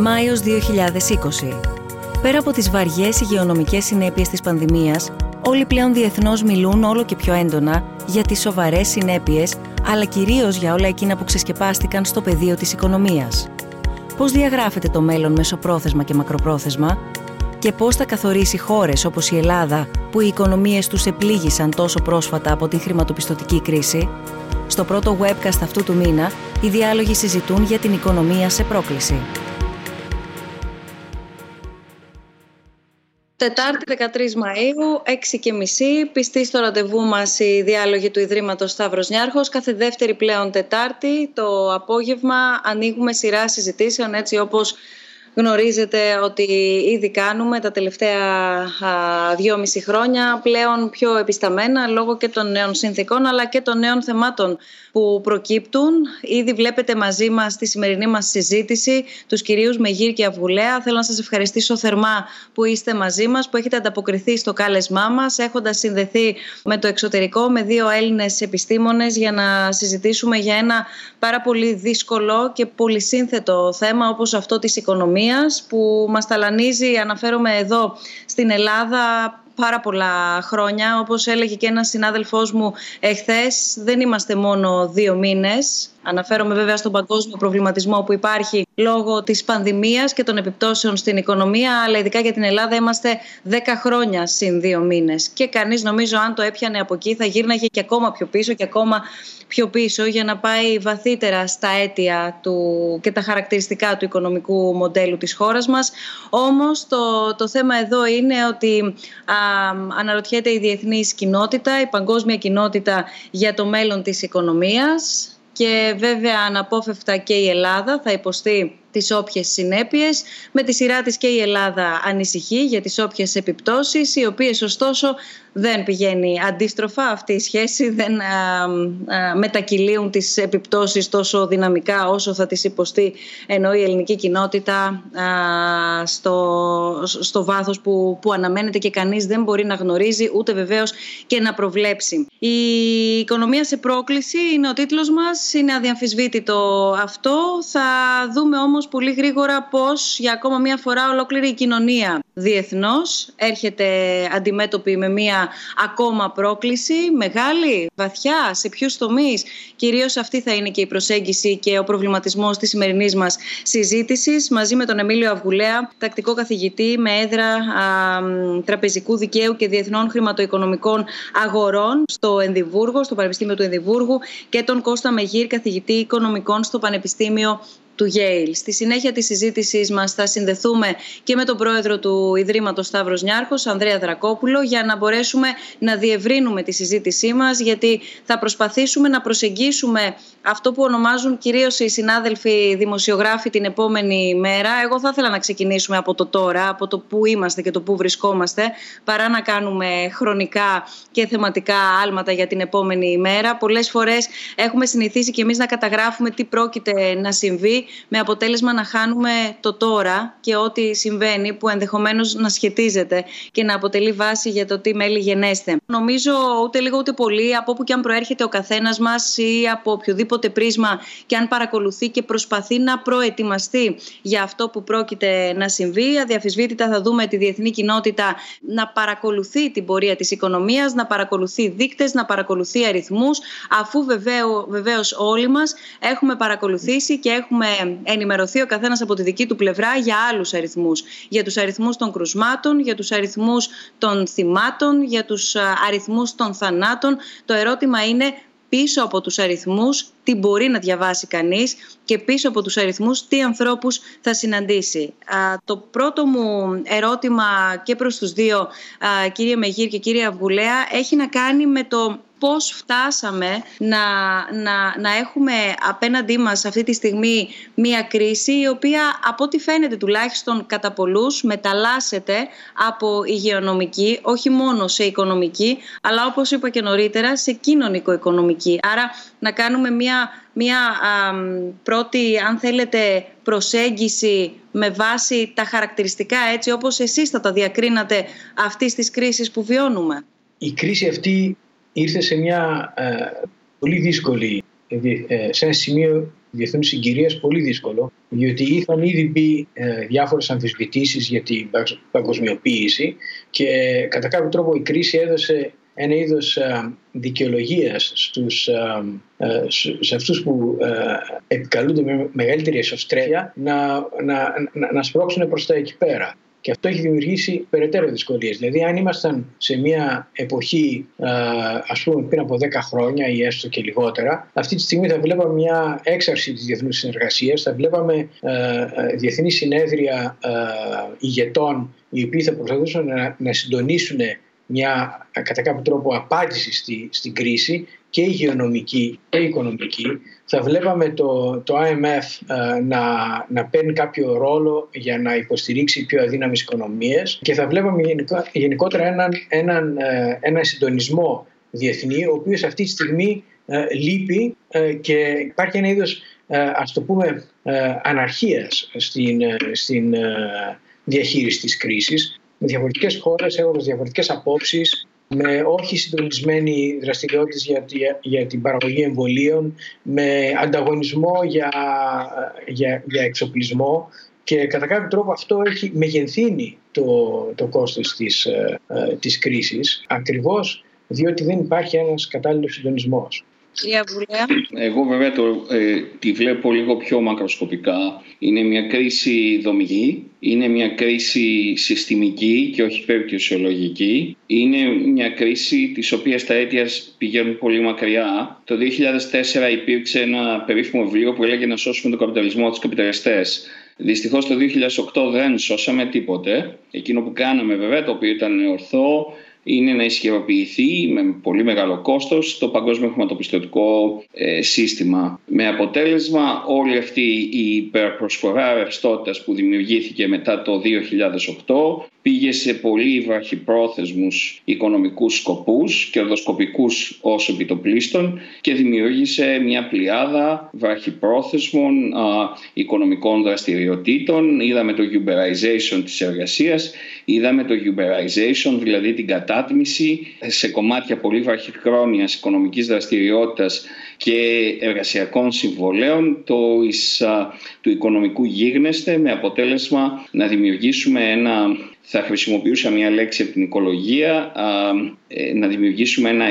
Μάιος 2020. Πέρα από τις βαριές υγειονομικές συνέπειες της πανδημίας, όλοι πλέον διεθνώς μιλούν όλο και πιο έντονα για τις σοβαρές συνέπειες, αλλά κυρίως για όλα εκείνα που ξεσκεπάστηκαν στο πεδίο της οικονομίας. Πώς διαγράφεται το μέλλον μεσοπρόθεσμα και μακροπρόθεσμα και πώς θα καθορίσει χώρες όπως η Ελλάδα, που οι οικονομίες τους επλήγησαν τόσο πρόσφατα από την χρηματοπιστωτική κρίση; Στο πρώτο webcast αυτού του μήνα, οι διάλογοι συζητούν για την οικονομία σε πρόκληση. Τετάρτη 13 Μαΐου, 6 και μισή, πιστή στο ραντεβού μας η διάλογη του Ιδρύματος Σταύρος Νιάρχος. Κάθε δεύτερη πλέον Τετάρτη το απόγευμα ανοίγουμε σειρά συζητήσεων έτσι όπως Γνωρίζετε ότι ήδη κάνουμε τα τελευταία δυόμιση χρόνια πλέον πιο επισταμένα λόγω και των νέων συνθήκων αλλά και των νέων θεμάτων που προκύπτουν. Ήδη βλέπετε μαζί μας στη σημερινή μας συζήτηση τους κυρίους Μεγύρ και Αυγουλέα. Θέλω να σας ευχαριστήσω θερμά που είστε μαζί μας, που έχετε ανταποκριθεί στο κάλεσμά μας έχοντας συνδεθεί με το εξωτερικό με δύο Έλληνες επιστήμονες για να συζητήσουμε για ένα πάρα πολύ δύσκολο και πολυσύνθετο θέμα όπως αυτό της οικονομίας που μας ταλανίζει, αναφέρομαι εδώ στην Ελλάδα πάρα πολλά χρόνια. Όπως έλεγε και ένας συνάδελφός μου εχθές, δεν είμαστε μόνο δύο μήνες. Αναφέρομαι βέβαια στον παγκόσμιο προβληματισμό που υπάρχει λόγω της πανδημίας και των επιπτώσεων στην οικονομία, αλλά ειδικά για την Ελλάδα είμαστε 10 χρόνια συν δύο μήνες. Και κανείς νομίζω αν το έπιανε από εκεί θα γύρναγε και ακόμα πιο πίσω και ακόμα πιο πίσω για να πάει βαθύτερα στα αίτια του και τα χαρακτηριστικά του οικονομικού μοντέλου της χώρας μας. Όμως το, το θέμα εδώ είναι ότι α, αναρωτιέται η διεθνής κοινότητα, η παγκόσμια κοινότητα για το μέλλον της οικονομίας και βέβαια αναπόφευκτα και η Ελλάδα θα υποστεί τις όποιες συνέπειες. Με τη σειρά της και η Ελλάδα ανησυχεί για τις όποιες επιπτώσεις, οι οποίες ωστόσο δεν πηγαίνει αντίστροφα αυτή η σχέση, δεν α, μετακυλίουν τις επιπτώσεις τόσο δυναμικά όσο θα τις υποστεί ενώ η ελληνική κοινότητα στο, στο βάθος που, που αναμένεται και κανείς δεν μπορεί να γνωρίζει ούτε βεβαίως και να προβλέψει. Η οικονομία σε πρόκληση είναι ο τίτλος μας, είναι αδιαμφισβήτητο αυτό. Θα δούμε όμως πολύ γρήγορα πώς για ακόμα μία φορά ολόκληρη η κοινωνία διεθνώς έρχεται αντιμέτωπη με μία ακόμα πρόκληση μεγάλη, βαθιά, σε ποιους τομείς. Κυρίως αυτή θα είναι και η προσέγγιση και ο προβληματισμός της σημερινής μας συζήτησης μαζί με τον Εμίλιο Αυγουλέα, τακτικό καθηγητή με έδρα α, τραπεζικού δικαίου και διεθνών χρηματοοικονομικών αγορών στο Ενδιβούργο, στο Πανεπιστήμιο του Ενδιβούργου και τον Κώστα Μεγύρ, καθηγητή οικονομικών στο Πανεπιστήμιο του Yale. Στη συνέχεια της συζήτησής μας θα συνδεθούμε και με τον πρόεδρο του Ιδρύματος Σταύρος Νιάρχος, Ανδρέα Δρακόπουλο, για να μπορέσουμε να διευρύνουμε τη συζήτησή μας, γιατί θα προσπαθήσουμε να προσεγγίσουμε αυτό που ονομάζουν κυρίως οι συνάδελφοι δημοσιογράφοι την επόμενη μέρα. Εγώ θα ήθελα να ξεκινήσουμε από το τώρα, από το που είμαστε και το που βρισκόμαστε, παρά να κάνουμε χρονικά και θεματικά άλματα για την επόμενη μέρα. Πολλές φορές έχουμε συνηθίσει και εμείς να καταγράφουμε τι πρόκειται να συμβεί με αποτέλεσμα να χάνουμε το τώρα και ό,τι συμβαίνει που ενδεχομένως να σχετίζεται και να αποτελεί βάση για το τι μέλη γενέστε. Νομίζω ούτε λίγο ούτε πολύ από όπου και αν προέρχεται ο καθένας μας ή από οποιοδήποτε πρίσμα και αν παρακολουθεί και προσπαθεί να προετοιμαστεί για αυτό που πρόκειται να συμβεί. Αδιαφυσβήτητα θα δούμε τη διεθνή κοινότητα να παρακολουθεί την πορεία της οικονομίας, να παρακολουθεί δείκτες, να παρακολουθεί αριθμούς, αφού βεβαίω, βεβαίως όλοι μας έχουμε παρακολουθήσει και έχουμε ενημερωθεί ο καθένας από τη δική του πλευρά για άλλους αριθμούς. Για τους αριθμούς των κρουσμάτων, για τους αριθμούς των θυμάτων, για τους αριθμούς των θανάτων. Το ερώτημα είναι πίσω από τους αριθμούς τι μπορεί να διαβάσει κανείς και πίσω από τους αριθμούς τι ανθρώπους θα συναντήσει. το πρώτο μου ερώτημα και προς τους δύο, κύριε Μεγύρ και κύριε Αυγουλέα, έχει να κάνει με το πώς φτάσαμε να, να, να έχουμε απέναντί μας αυτή τη στιγμή μία κρίση η οποία από ό,τι φαίνεται τουλάχιστον κατά πολλούς μεταλλάσσεται από υγειονομική, όχι μόνο σε οικονομική, αλλά όπως είπα και νωρίτερα σε κοινωνικο-οικονομική. Άρα να κάνουμε μία, μία πρώτη, αν θέλετε, προσέγγιση με βάση τα χαρακτηριστικά έτσι όπως εσείς θα τα διακρίνατε αυτής της κρίσης που βιώνουμε. Η κρίση αυτή ήρθε σε μια ε, πολύ δύσκολη, ε, σε ένα σημείο διεθνούς συγκυρίας πολύ δύσκολο, διότι είχαν ήδη μπει ε, διάφορες αμφισβητήσεις για την παγκοσμιοποίηση και κατά κάποιο τρόπο η κρίση έδωσε ένα είδος ε, δικαιολογίας στους, ε, ε, σε αυτούς που επικαλούνται με μεγαλύτερη εσωστρέφεια να, να, να, να σπρώξουν προς τα εκεί πέρα. Και αυτό έχει δημιουργήσει περαιτέρω δυσκολίες. Δηλαδή αν ήμασταν σε μια εποχή ας πούμε πριν από 10 χρόνια ή έστω και λιγότερα αυτή τη στιγμή θα βλέπαμε μια έξαρση της διεθνούς συνεργασίας θα βλέπαμε διεθνή συνέδρια ηγετών οι οποίοι θα προσπαθούσαν να, να συντονίσουν μια κατά κάποιο τρόπο απάντηση στη, στην κρίση και υγειονομική και οικονομική. Θα βλέπαμε το, το IMF ε, να, να παίρνει κάποιο ρόλο για να υποστηρίξει πιο αδύναμες οικονομίες και θα βλέπαμε γενικότερα έναν, έναν, ε, έναν συντονισμό διεθνή ο οποίος αυτή τη στιγμή ε, λείπει και υπάρχει ένα είδος ας το πούμε αναρχίας στην, στην διαχείριση της κρίσης με διαφορετικές χώρες έχοντας διαφορετικές απόψεις, με όχι συντονισμένη δραστηριότητε για, για, την παραγωγή εμβολίων, με ανταγωνισμό για, για, για εξοπλισμό και κατά κάποιο τρόπο αυτό έχει μεγενθύνει το, το κόστος της, ε, ε, της κρίσης ακριβώς διότι δεν υπάρχει ένας κατάλληλος συντονισμός. Εγώ βέβαια το, ε, τη βλέπω λίγο πιο μακροσκοπικά. Είναι μια κρίση δομική, είναι μια κρίση συστημική και όχι περιπτωσιολογική. Είναι μια κρίση της οποίας τα αίτια πηγαίνουν πολύ μακριά. Το 2004 υπήρξε ένα περίφημο βιβλίο που έλεγε να σώσουμε τον καπιταλισμό από τους καπιταλιστές. Δυστυχώς το 2008 δεν σώσαμε τίποτε. Εκείνο που κάναμε βέβαια, το οποίο ήταν ορθό, είναι να ισχυροποιηθεί με πολύ μεγάλο κόστος το παγκόσμιο χρηματοπιστωτικό ε, σύστημα. Με αποτέλεσμα όλη αυτή η υπερπροσφορά ρευστότητας που δημιουργήθηκε μετά το 2008 πήγε σε πολύ βραχυπρόθεσμους οικονομικούς σκοπούς, κερδοσκοπικούς ως επιτοπλίστων και δημιούργησε μια πλειάδα βραχυπρόθεσμων α, οικονομικών δραστηριοτήτων. Είδαμε το uberization της εργασίας, είδαμε το uberization, δηλαδή την κατάτμιση σε κομμάτια πολύ βραχυχρόνιας οικονομικής δραστηριότητας και εργασιακών συμβολέων το, του οικονομικού γίγνεσθε με αποτέλεσμα να δημιουργήσουμε ένα θα χρησιμοποιούσα μια λέξη από την οικολογία, ε, να δημιουργήσουμε ένα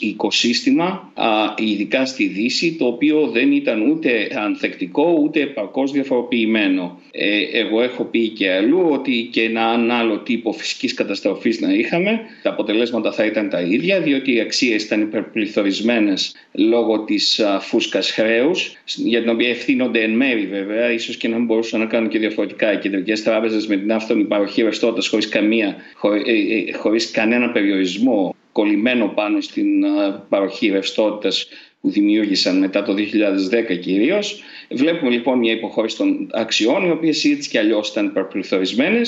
οικοσύστημα, ειδικά στη Δύση, το οποίο δεν ήταν ούτε ανθεκτικό ούτε επαρκώς διαφοροποιημένο. Ε, εγώ έχω πει και αλλού ότι και ένα άλλο τύπο φυσικής καταστροφής να είχαμε, τα αποτελέσματα θα ήταν τα ίδια, διότι οι αξίες ήταν υπερπληθωρισμένες λόγω της φούσκας χρέους, για την οποία ευθύνονται εν μέρη βέβαια, ίσως και να μην μπορούσαν να κάνουν και διαφορετικά οι κεντρικές τράπεζες με την άφθονη παροχή ρευστότητας χωρίς, καμία, ε, ε, χωρίς κανένα περιορισμό κολλημένο πάνω στην παροχή ρευστότητας που δημιούργησαν μετά το 2010 κυρίως. Βλέπουμε λοιπόν μια υποχώρηση των αξιών, οι οποίες έτσι κι αλλιώς ήταν υπερπληθωρισμένε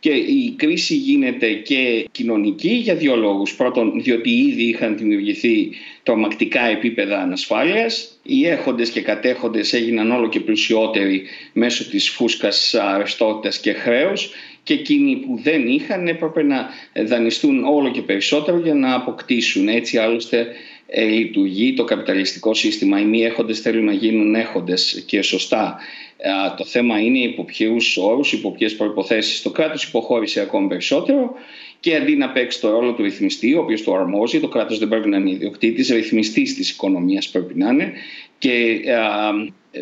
και η κρίση γίνεται και κοινωνική για δύο λόγους. Πρώτον, διότι ήδη είχαν δημιουργηθεί τρομακτικά επίπεδα ανασφάλειας. Οι έχοντες και κατέχοντες έγιναν όλο και πλουσιότεροι μέσω της φούσκας ρευστότητας και χρέους και εκείνοι που δεν είχαν έπρεπε να δανειστούν όλο και περισσότερο για να αποκτήσουν. Έτσι άλλωστε ε, λειτουργεί το καπιταλιστικό σύστημα. Οι μη έχοντες θέλουν να γίνουν έχοντες και σωστά. Το θέμα είναι υπό ποιους όρους, υπό ποιες προποθέσει το κράτος υποχώρησε ακόμη περισσότερο και αντί να παίξει το ρόλο του ρυθμιστή, ο οποίος το αρμόζει, το κράτος δεν πρέπει να είναι ιδιοκτήτης, ρυθμιστής της οικονομίας πρέπει να είναι και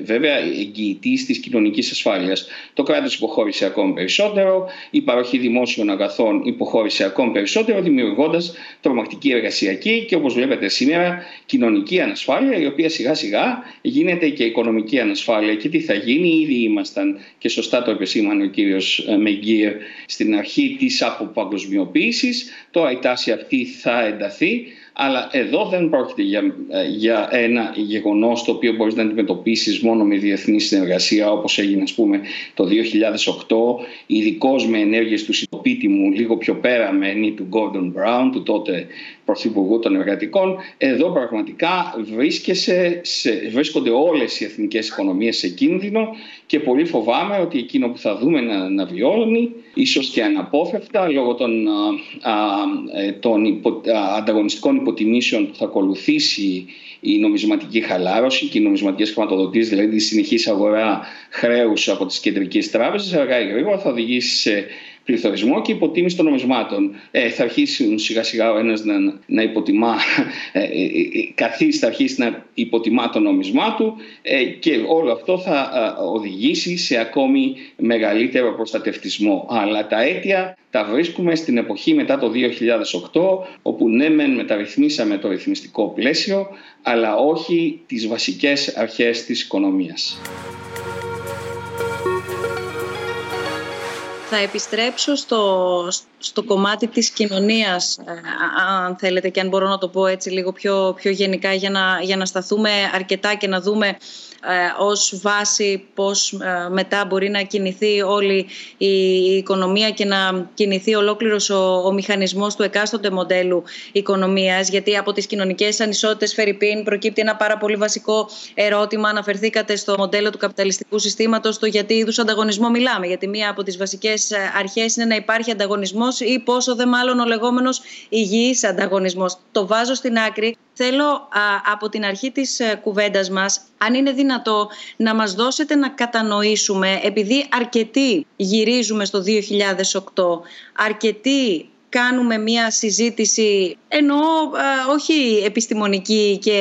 βέβαια εγγυητής της κοινωνικής ασφάλειας. Το κράτος υποχώρησε ακόμη περισσότερο, η παροχή δημόσιων αγαθών υποχώρησε ακόμη περισσότερο, δημιουργώντας τρομακτική εργασιακή και όπως βλέπετε σήμερα κοινωνική ανασφάλεια, η οποία σιγά σιγά γίνεται και οικονομική ανασφάλεια. Και τι θα γίνει, ήδη ήμασταν και σωστά το επεσήμανε ο κύριος ε, Μεγκύρ στην αρχή της αποπαγκοσμιοποίησης. Τώρα η τάση αυτή θα ενταθεί αλλά εδώ δεν πρόκειται για, ε, για ένα γεγονός το οποίο μπορείς να αντιμετωπίσεις μόνο με διεθνή συνεργασία, όπως έγινε, ας πούμε, το 2008, ειδικώς με ενέργειες του σπίτι μου λίγο πιο πέρα μένει του Gordon Brown, του τότε Πρωθυπουργού των Εργατικών. Εδώ πραγματικά βρίσκεσαι σε, βρίσκονται όλες οι εθνικές οικονομίες σε κίνδυνο και πολύ φοβάμαι ότι εκείνο που θα δούμε να, να βιώνει, ίσως και αναπόφευκτα λόγω των, α, ε, των υπο, ανταγωνιστικών υποτιμήσεων που θα ακολουθήσει η νομισματική χαλάρωση και οι νομισματικές χρηματοδοτήσεις, δηλαδή η συνεχής αγορά χρέους από τις κεντρικές τράπεζες, αργά ή γρήγορα θα οδηγήσει σε πληθωρισμό και υποτίμηση των νομισμάτων. Ε, θα αρχίσει σιγά σιγά ο ένας να, να υποτιμά, ε, ε, ε, καθίσει, θα αρχίσει να υποτιμά το νομισμά του ε, και όλο αυτό θα οδηγήσει σε ακόμη μεγαλύτερο προστατευτισμό. Αλλά τα αίτια τα βρίσκουμε στην εποχή μετά το 2008 όπου ναι μεν μεταρρυθμίσαμε το ρυθμιστικό πλαίσιο αλλά όχι τις βασικές αρχές της οικονομίας. Θα επιστρέψω στο, στο κομμάτι της κοινωνίας, ε, αν θέλετε και αν μπορώ να το πω έτσι λίγο πιο, πιο γενικά για να, για να σταθούμε αρκετά και να δούμε ε, ως βάση πώς ε, μετά μπορεί να κινηθεί όλη η οικονομία και να κινηθεί ολόκληρος ο, ο μηχανισμός του εκάστοτε μοντέλου οικονομίας. Γιατί από τις κοινωνικές ανισότητες Φερρυπίν προκύπτει ένα πάρα πολύ βασικό ερώτημα. Αναφερθήκατε στο μοντέλο του καπιταλιστικού συστήματος το γιατί είδους ανταγωνισμό μιλάμε. Γιατί μία από τις βασικές ε, αρχές είναι να υπάρχει ανταγωνισμός ή πόσο δε μάλλον ο λεγόμενος υγιής ανταγωνισμός. Το βάζω στην άκρη θέλω από την αρχή της ε, κουβέντας μας, αν είναι δυνατό, να μας δώσετε να κατανοήσουμε, επειδή αρκετοί γυρίζουμε στο 2008, αρκετοί κάνουμε μία συζήτηση ενώ ε, όχι επιστημονική και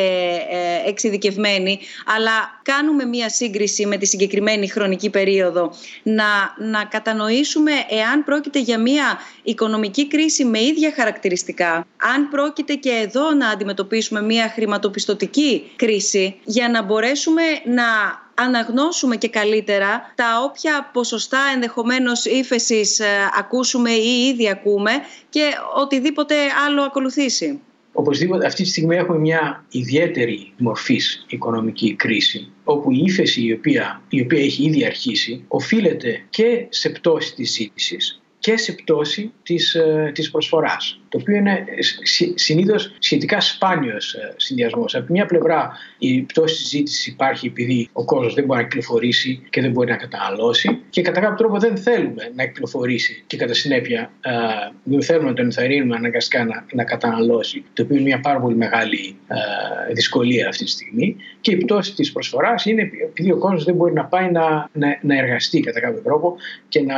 ε, εξειδικευμένη αλλά κάνουμε μία σύγκριση με τη συγκεκριμένη χρονική περίοδο. Να, να κατανοήσουμε εάν πρόκειται για μία οικονομική κρίση με ίδια χαρακτηριστικά αν πρόκειται και εδώ να αντιμετωπίσουμε μία χρηματοπιστωτική κρίση για να μπορέσουμε να αναγνώσουμε και καλύτερα τα όποια ποσοστά ενδεχομένως ύφεσης ε, ακούσουμε ή ήδη ακούμε και οτιδήποτε άλλο ακολουθήσει. Οπωσδήποτε αυτή τη στιγμή έχουμε μια ιδιαίτερη μορφής οικονομική κρίση όπου η ύφεση η οποία, η οποία έχει ήδη αρχίσει οφείλεται και σε πτώση της ζήτησης και σε πτώση της, ε, της προσφοράς το οποίο είναι συνήθως σχετικά σπάνιος ε, συνδυασμός. Από μια πλευρά η πτώση της ζήτηση υπάρχει επειδή ο κόσμος δεν μπορεί να κυκλοφορήσει και δεν μπορεί να καταναλώσει και κατά κάποιο τρόπο δεν θέλουμε να κυκλοφορήσει και κατά συνέπεια ε, δεν θέλουμε να τον ενθαρρύνουμε αναγκαστικά να, να καταναλώσει το οποίο είναι μια πάρα πολύ μεγάλη δυσκολία αυτή τη στιγμή και η πτώση της προσφοράς είναι επειδή ο κόσμος δεν μπορεί να πάει να, να, να εργαστεί κατά κάποιο τρόπο και να,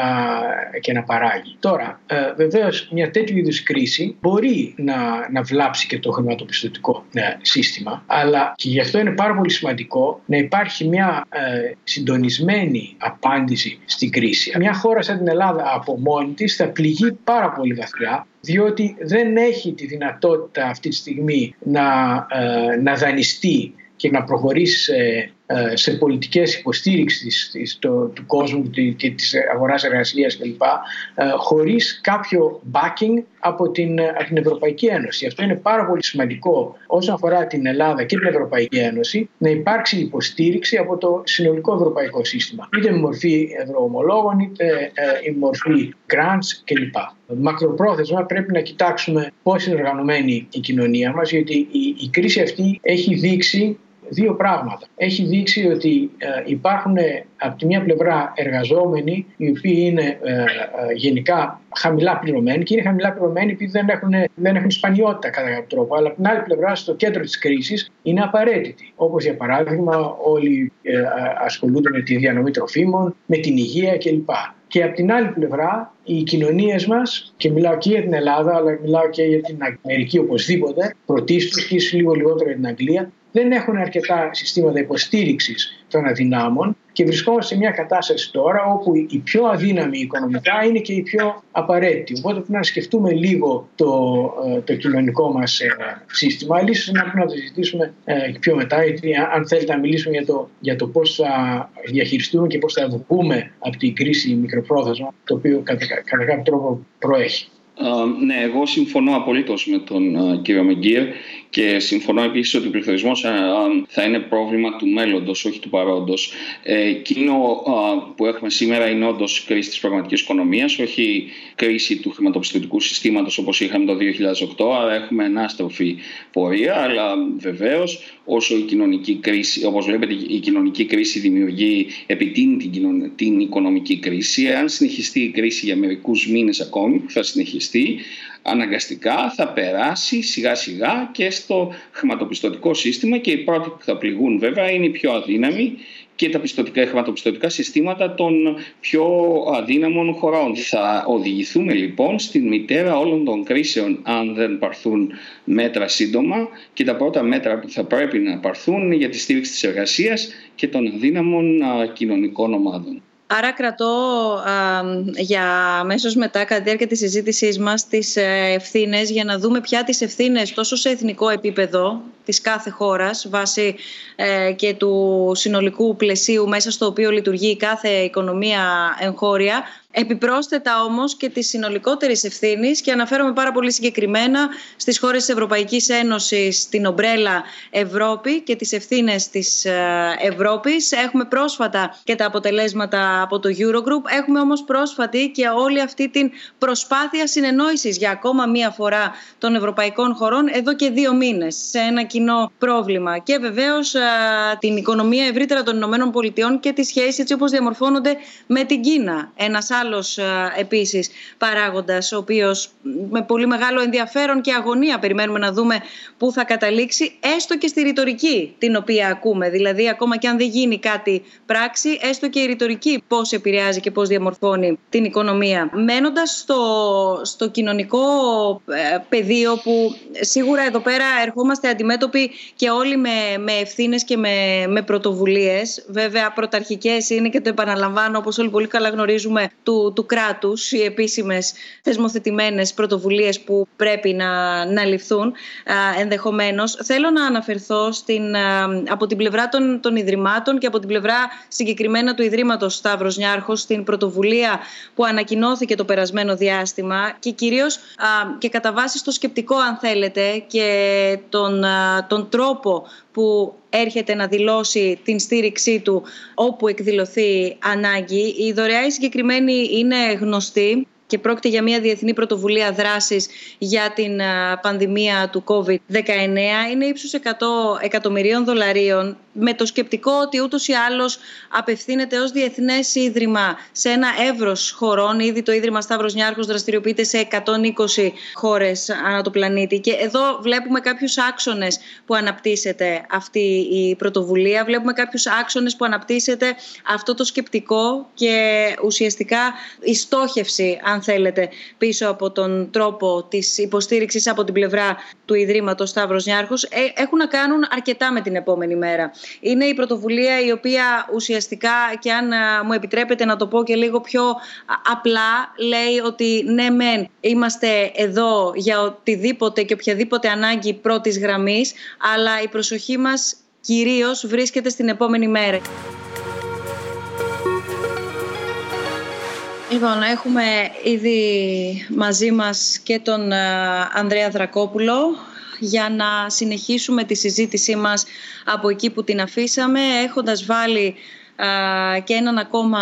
και να παράγει. Τώρα, ε, βεβαίως μια τέτοιου είδους κρίση μπορεί να, να βλάψει και το χρηματοπιστωτικό ε, σύστημα, αλλά και γι' αυτό είναι πάρα πολύ σημαντικό να υπάρχει μια ε, συντονισμένη απάντηση στην κρίση. Μια χώρα σαν την Ελλάδα από μόνη της θα πληγεί πάρα πολύ βαθιά διότι δεν έχει τη δυνατότητα αυτή τη στιγμή να, ε, να δανειστεί και να προχωρήσει σε ε, σε πολιτικές υποστήριξης του κόσμου και της αγοράς εργασίας κλπ. Ε, χωρίς κάποιο backing από την, από την Ευρωπαϊκή Ένωση. Αυτό είναι πάρα πολύ σημαντικό όσον αφορά την Ελλάδα και την Ευρωπαϊκή Ένωση να υπάρξει υποστήριξη από το συνολικό ευρωπαϊκό σύστημα. Είτε με μορφή ευρωομολόγων, είτε ε, η μορφή grants κλπ. Μακροπρόθεσμα πρέπει να κοιτάξουμε πώς είναι οργανωμένη η κοινωνία μας γιατί η, η κρίση αυτή έχει δείξει δύο πράγματα. Έχει δείξει ότι ε, υπάρχουν ε, από τη μία πλευρά εργαζόμενοι οι οποίοι είναι ε, γενικά χαμηλά πληρωμένοι και είναι χαμηλά πληρωμένοι επειδή δεν έχουν, δεν έχουν σπανιότητα κατά κάποιο τρόπο. Αλλά από την άλλη πλευρά στο κέντρο της κρίσης είναι απαραίτητοι. Όπως για παράδειγμα όλοι ασχολούνται με τη διανομή τροφίμων, με την υγεία κλπ. Και από την άλλη πλευρά, οι κοινωνίες μας, και μιλάω και για την Ελλάδα, αλλά μιλάω και για την Αμερική οπωσδήποτε, πρωτίστως και λίγο λιγότερο για την Αγγλία, δεν έχουν αρκετά συστήματα υποστήριξης των αδυνάμων και βρισκόμαστε σε μια κατάσταση τώρα όπου η πιο αδύναμη οικονομικά είναι και η πιο απαραίτητη. Οπότε πρέπει να σκεφτούμε λίγο το, ε, το κοινωνικό μας ε, σύστημα. ίσως να πρέπει να το συζητήσουμε ε, πιο μετά, γιατί αν θέλετε να μιλήσουμε για το, για το πώς θα διαχειριστούμε και πώς θα βγούμε από την κρίση μικροπρόθεσμα, το οποίο κατά, κατά κάποιο τρόπο προέχει. ναι, εγώ συμφωνώ απολύτως με τον κύριο Μεγκύρ και συμφωνώ επίσης ότι ο πληθωρισμός θα είναι πρόβλημα του μέλλοντος, όχι του παρόντος. Ε, εκείνο που έχουμε σήμερα είναι όντως κρίση της πραγματικής οικονομίας, όχι κρίση του χρηματοπιστωτικού συστήματος όπως είχαμε το 2008, άρα έχουμε ανάστροφη πορεία, αλλά βεβαίως όσο η κοινωνική κρίση, όπως βλέπετε η κοινωνική κρίση δημιουργεί, επιτείνει την, την οικονομική κρίση, αν συνεχιστεί η κρίση για μερικούς μήνες ακόμη, που θα συνεχιστεί, αναγκαστικά θα περάσει σιγά σιγά και στο χρηματοπιστωτικό σύστημα και οι πρώτοι που θα πληγούν βέβαια είναι οι πιο αδύναμοι και τα πιστοτικά, χρηματοπιστωτικά συστήματα των πιο αδύναμων χωρών. Θα οδηγηθούμε λοιπόν στην μητέρα όλων των κρίσεων αν δεν παρθούν μέτρα σύντομα και τα πρώτα μέτρα που θα πρέπει να παρθούν είναι για τη στήριξη της εργασίας και των αδύναμων κοινωνικών ομάδων. Άρα κρατώ για αμέσως μετά, κατά τη διάρκεια της συζήτησής μας, τις ε, ευθύνες για να δούμε πια τις ευθύνες τόσο σε εθνικό επίπεδο της κάθε χώρας, βάσει ε, και του συνολικού πλαισίου μέσα στο οποίο λειτουργεί κάθε οικονομία εγχώρια, Επιπρόσθετα όμως και της συνολικότερης ευθύνης και αναφέρομαι πάρα πολύ συγκεκριμένα στις χώρες της Ευρωπαϊκής Ένωσης, την ομπρέλα Ευρώπη και τις ευθύνες της ε, Ευρώπης. Έχουμε πρόσφατα και τα αποτελέσματα από το Eurogroup. Έχουμε όμως πρόσφατη και όλη αυτή την προσπάθεια συνεννόησης για ακόμα μία φορά των ευρωπαϊκών χωρών εδώ και δύο μήνες σε ένα κοινό πρόβλημα. Και βεβαίως ε, την οικονομία ευρύτερα των Ηνωμένων Πολιτειών και τις σχέσεις έτσι όπως διαμορφώνονται με την Κίνα. Ένας άλλος ε, επίσης παράγοντας ο οποίος με πολύ μεγάλο ενδιαφέρον και αγωνία περιμένουμε να δούμε πού θα καταλήξει έστω και στη ρητορική την οποία ακούμε. Δηλαδή ακόμα και αν δεν γίνει κάτι πράξη έστω και η ρητορική πώς επηρεάζει και πώς διαμορφώνει την οικονομία. Μένοντας στο, στο κοινωνικό ε, πεδίο που σίγουρα εδώ πέρα ερχόμαστε αντιμέτωποι και όλοι με, με ευθύνες και με, με πρωτοβουλίες. Βέβαια πρωταρχικές είναι και το επαναλαμβάνω όπως όλοι πολύ καλά γνωρίζουμε του, του κράτους, οι επίσημες θεσμοθετημένες πρωτοβουλίες που πρέπει να, να ληφθούν α, ενδεχομένως. Θέλω να αναφερθώ στην, από την πλευρά των, των Ιδρυμάτων και από την πλευρά συγκεκριμένα του Ιδρύματος Σταύρος Νιάρχος στην πρωτοβουλία που ανακοινώθηκε το περασμένο διάστημα και κυρίως και κατά βάση στο σκεπτικό αν θέλετε και τον, τον τρόπο που έρχεται να δηλώσει την στήριξή του όπου εκδηλωθεί ανάγκη. Η δωρεά η συγκεκριμένη είναι γνωστή και πρόκειται για μια διεθνή πρωτοβουλία δράσης για την πανδημία του COVID-19. Είναι ύψους 100 εκατομμυρίων δολαρίων με το σκεπτικό ότι ούτως ή άλλως απευθύνεται ως διεθνές ίδρυμα σε ένα εύρος χωρών. Ήδη το Ίδρυμα Σταύρος Νιάρχος δραστηριοποιείται σε 120 χώρες ανά το πλανήτη. Και εδώ βλέπουμε κάποιους άξονες που αναπτύσσεται αυτή η πρωτοβουλία. Βλέπουμε κάποιους άξονες που αναπτύσσεται αυτό το σκεπτικό και ουσιαστικά η στόχευση, αν θέλετε, πίσω από τον τρόπο της υποστήριξης από την πλευρά του Ιδρύματος Σταύρος Νιάρχος ε, έχουν να κάνουν αρκετά με την επόμενη μέρα. Είναι η πρωτοβουλία η οποία ουσιαστικά και αν μου επιτρέπετε να το πω και λίγο πιο απλά λέει ότι ναι μεν είμαστε εδώ για οτιδήποτε και οποιαδήποτε ανάγκη πρώτης γραμμής αλλά η προσοχή μας κυρίως βρίσκεται στην επόμενη μέρα. Λοιπόν, έχουμε ήδη μαζί μας και τον Ανδρέα Δρακόπουλο. Για να συνεχίσουμε τη συζήτησή μας από εκεί που την αφήσαμε έχοντας βάλει και έναν ακόμα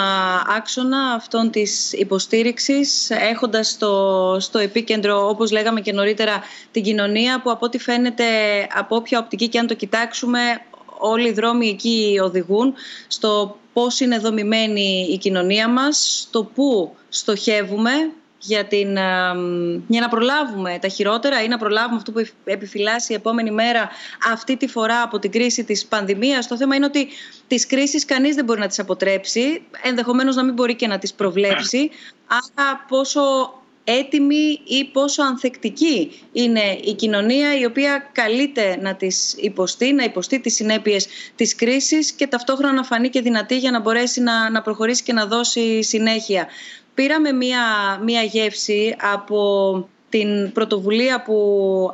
άξονα αυτών της υποστήριξης έχοντας στο, στο επίκεντρο όπως λέγαμε και νωρίτερα την κοινωνία που από ό,τι φαίνεται από όποια οπτική και αν το κοιτάξουμε όλοι οι δρόμοι εκεί οδηγούν στο πώς είναι δομημένη η κοινωνία μας, στο πού στοχεύουμε για, την, για να προλάβουμε τα χειρότερα ή να προλάβουμε αυτό που επιφυλάσσει η επόμενη μέρα αυτή τη φορά από την κρίση της πανδημίας. Το θέμα είναι ότι τις κρίσεις κανείς δεν μπορεί να τις αποτρέψει, ενδεχομένως να μην μπορεί και να τις προβλέψει. Άρα πόσο έτοιμη ή πόσο ανθεκτική είναι η κοινωνία η οποία καλείται να τις υποστεί, να υποστεί τις συνέπειες της κρίσης και ταυτόχρονα να φανεί και δυνατή για να μπορέσει να, να προχωρήσει και να δώσει συνέχεια. Πήραμε μία, μία γεύση από την πρωτοβουλία που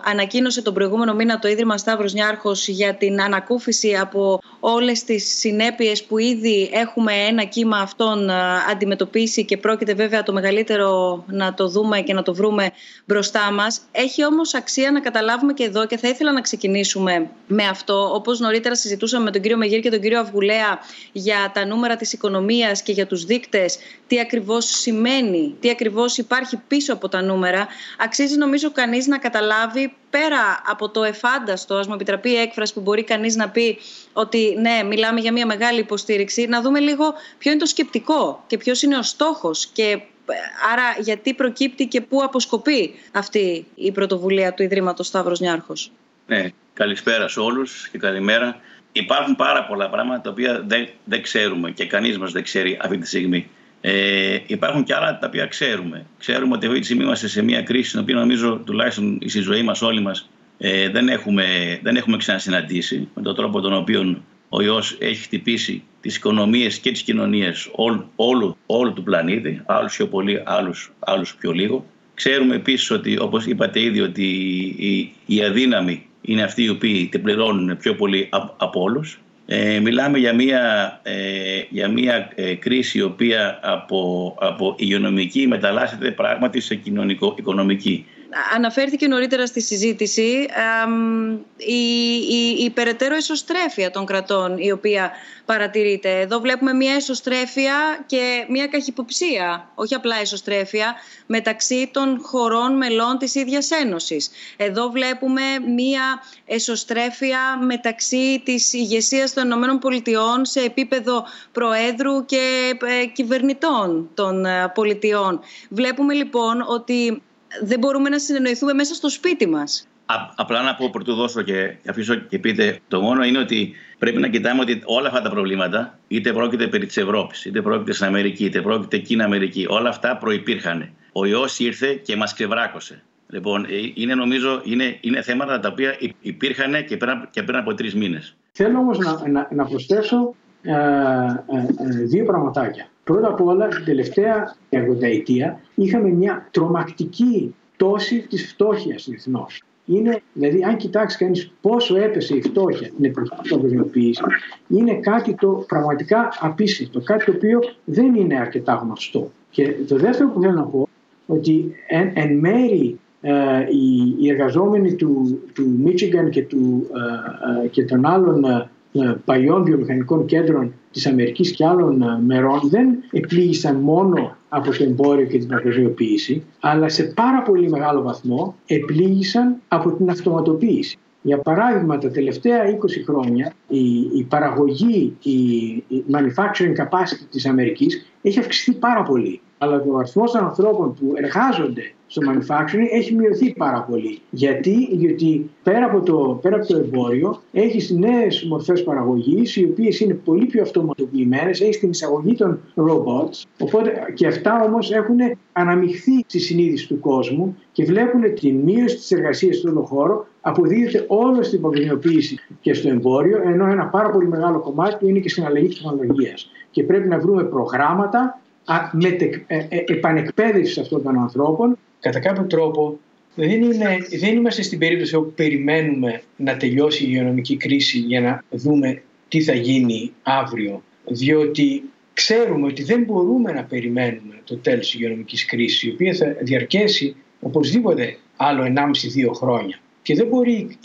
ανακοίνωσε τον προηγούμενο μήνα το Ίδρυμα Σταύρος Νιάρχος για την ανακούφιση από όλες τις συνέπειες που ήδη έχουμε ένα κύμα αυτών αντιμετωπίσει και πρόκειται βέβαια το μεγαλύτερο να το δούμε και να το βρούμε μπροστά μας. Έχει όμως αξία να καταλάβουμε και εδώ και θα ήθελα να ξεκινήσουμε με αυτό. Όπως νωρίτερα συζητούσαμε με τον κύριο Μεγύρ και τον κύριο Αυγουλέα για τα νούμερα της οικονομίας και για τους δείκτες, τι ακριβώς σημαίνει, τι ακριβώς υπάρχει πίσω από τα νούμερα αξίζει νομίζω κανείς να καταλάβει πέρα από το εφάνταστο, ας μου επιτραπεί η έκφραση που μπορεί κανείς να πει ότι ναι, μιλάμε για μια μεγάλη υποστήριξη, να δούμε λίγο ποιο είναι το σκεπτικό και ποιος είναι ο στόχος και ε, άρα γιατί προκύπτει και πού αποσκοπεί αυτή η πρωτοβουλία του Ιδρύματος Σταύρος Νιάρχος. Ναι, καλησπέρα σε όλους και καλημέρα. Υπάρχουν πάρα πολλά πράγματα τα οποία δεν, δεν ξέρουμε και κανείς μας δεν ξέρει αυτή τη στιγμή. Ε, υπάρχουν και άλλα τα οποία ξέρουμε. Ξέρουμε ότι αυτή τη στιγμή είμαστε σε μια κρίση, την οποία νομίζω τουλάχιστον στη ζωή μας, όλοι μας, ε, δεν, έχουμε, δεν έχουμε ξανασυναντήσει με τον τρόπο τον οποίο ο ιό έχει χτυπήσει τις οικονομίες και τις κοινωνίες όλου, όλου, όλου του πλανήτη, άλλους πιο πολύ, άλλους πιο λίγο. Ξέρουμε επίσης ότι, όπως είπατε ήδη, ότι οι, οι αδύναμοι είναι αυτοί οι οποίοι την πληρώνουν πιο πολύ από όλους. Ε, μιλάμε για μια, ε, για μια ε, κρίση η οποία από, από υγειονομική μεταλλάσσεται πράγματι σε κοινωνικο-οικονομική αναφέρθηκε νωρίτερα στη συζήτηση η, η, η περαιτέρω εσωστρέφεια των κρατών η οποία παρατηρείται. Εδώ βλέπουμε μια εσωστρέφεια και μια καχυποψία, όχι απλά εσωστρέφεια, μεταξύ των χωρών μελών της ίδιας Ένωσης. Εδώ βλέπουμε μια εσωστρέφεια μεταξύ της ηγεσίας των ΗΠΑ σε επίπεδο Προέδρου και ε, κυβερνητών των ε, πολιτιών. Βλέπουμε λοιπόν ότι δεν μπορούμε να συνεννοηθούμε μέσα στο σπίτι μας. απλά να πω πρωτού δώσω και αφήσω και πείτε το μόνο είναι ότι πρέπει να κοιτάμε ότι όλα αυτά τα προβλήματα είτε πρόκειται περί της Ευρώπης, είτε πρόκειται στην Αμερική, είτε πρόκειται Κίνα-Αμερική όλα αυτά προϋπήρχαν. Ο ιός ήρθε και μας ξεβράκωσε. Λοιπόν, ε, είναι νομίζω είναι, είναι θέματα τα οποία υπήρχαν και πριν, και πριν από τρεις μήνες. Θέλω όμως να, να, να προσθέσω ε, ε, ε, δύο πραγματάκια. Πρώτα απ' όλα, την τελευταία εργοταετία είχαμε μια τρομακτική τόση της φτώχειας διεθνώς. Είναι, δηλαδή, αν κοιτάξει κανείς πόσο έπεσε η φτώχεια την παγκοσμιοποίησης, είναι κάτι το πραγματικά απίστευτο, κάτι το οποίο δεν είναι αρκετά γνωστό. Και το δεύτερο που θέλω να πω, ότι εν, εν μέρη ε, οι, οι, εργαζόμενοι του, του Michigan και, του, ε, και των άλλων ε, παλιών βιομηχανικών κέντρων της Αμερικής και άλλων ε, μερών δεν επλήγησαν μόνο από το εμπόριο και την παγκοσμιοποίηση, αλλά σε πάρα πολύ μεγάλο βαθμό επλήγησαν από την αυτοματοποίηση. Για παράδειγμα, τα τελευταία 20 χρόνια η, η παραγωγή, η, η manufacturing capacity της Αμερικής έχει αυξηθεί πάρα πολύ. Αλλά ο αριθμό των ανθρώπων που εργάζονται στο manufacturing έχει μειωθεί πάρα πολύ. Γιατί, Γιατί πέρα από το, πέρα από το εμπόριο έχεις νέες μορφές παραγωγής, οι οποίες είναι πολύ πιο αυτοματοποιημένες, έχεις την εισαγωγή των robots. Οπότε και αυτά όμως έχουν αναμειχθεί στη συνείδηση του κόσμου και βλέπουν τη μείωση της εργασίας στον όλο χώρο αποδίδεται όλο στην παγκοσμιοποίηση και στο εμπόριο, ενώ ένα πάρα πολύ μεγάλο κομμάτι του είναι και στην αλλαγή τεχνολογίας. Και πρέπει να βρούμε προγράμματα ε, ε, επανεκπαίδευση αυτών των ανθρώπων κατά κάποιο τρόπο δεν, είναι, δεν είμαστε στην περίπτωση όπου περιμένουμε να τελειώσει η υγειονομική κρίση για να δούμε τι θα γίνει αύριο. Διότι ξέρουμε ότι δεν μπορούμε να περιμένουμε το τέλος της υγειονομικής κρίσης η οποία θα διαρκέσει οπωσδήποτε άλλο 1,5-2 χρόνια. Και, δεν μπορεί,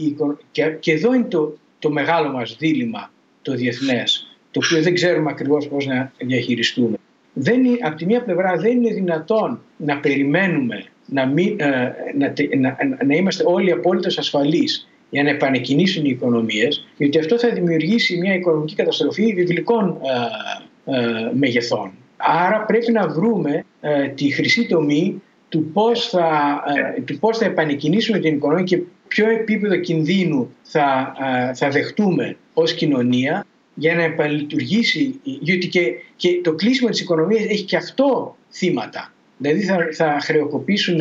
και, και εδώ είναι το, το μεγάλο μας δίλημα το διεθνές το οποίο δεν ξέρουμε ακριβώς πώς να διαχειριστούμε. Δεν, από τη μία πλευρά δεν είναι δυνατόν να περιμένουμε να, μην, ε, να, να, να είμαστε όλοι απόλυτα ασφαλείς για να επανεκκινήσουν οι οικονομίες, γιατί αυτό θα δημιουργήσει μια οικονομική καταστροφή βιβλικών ε, ε, μεγεθών. Άρα πρέπει να βρούμε τη χρυσή τομή του πώς, θα, του πώς θα επανεκκινήσουμε την οικονομία και ποιο επίπεδο κινδύνου θα, θα δεχτούμε ως κοινωνία για να επανλειτουργήσει, γιατί και, και το κλείσιμο της οικονομίας έχει και αυτό θύματα. Δηλαδή θα, θα χρεοκοπήσουν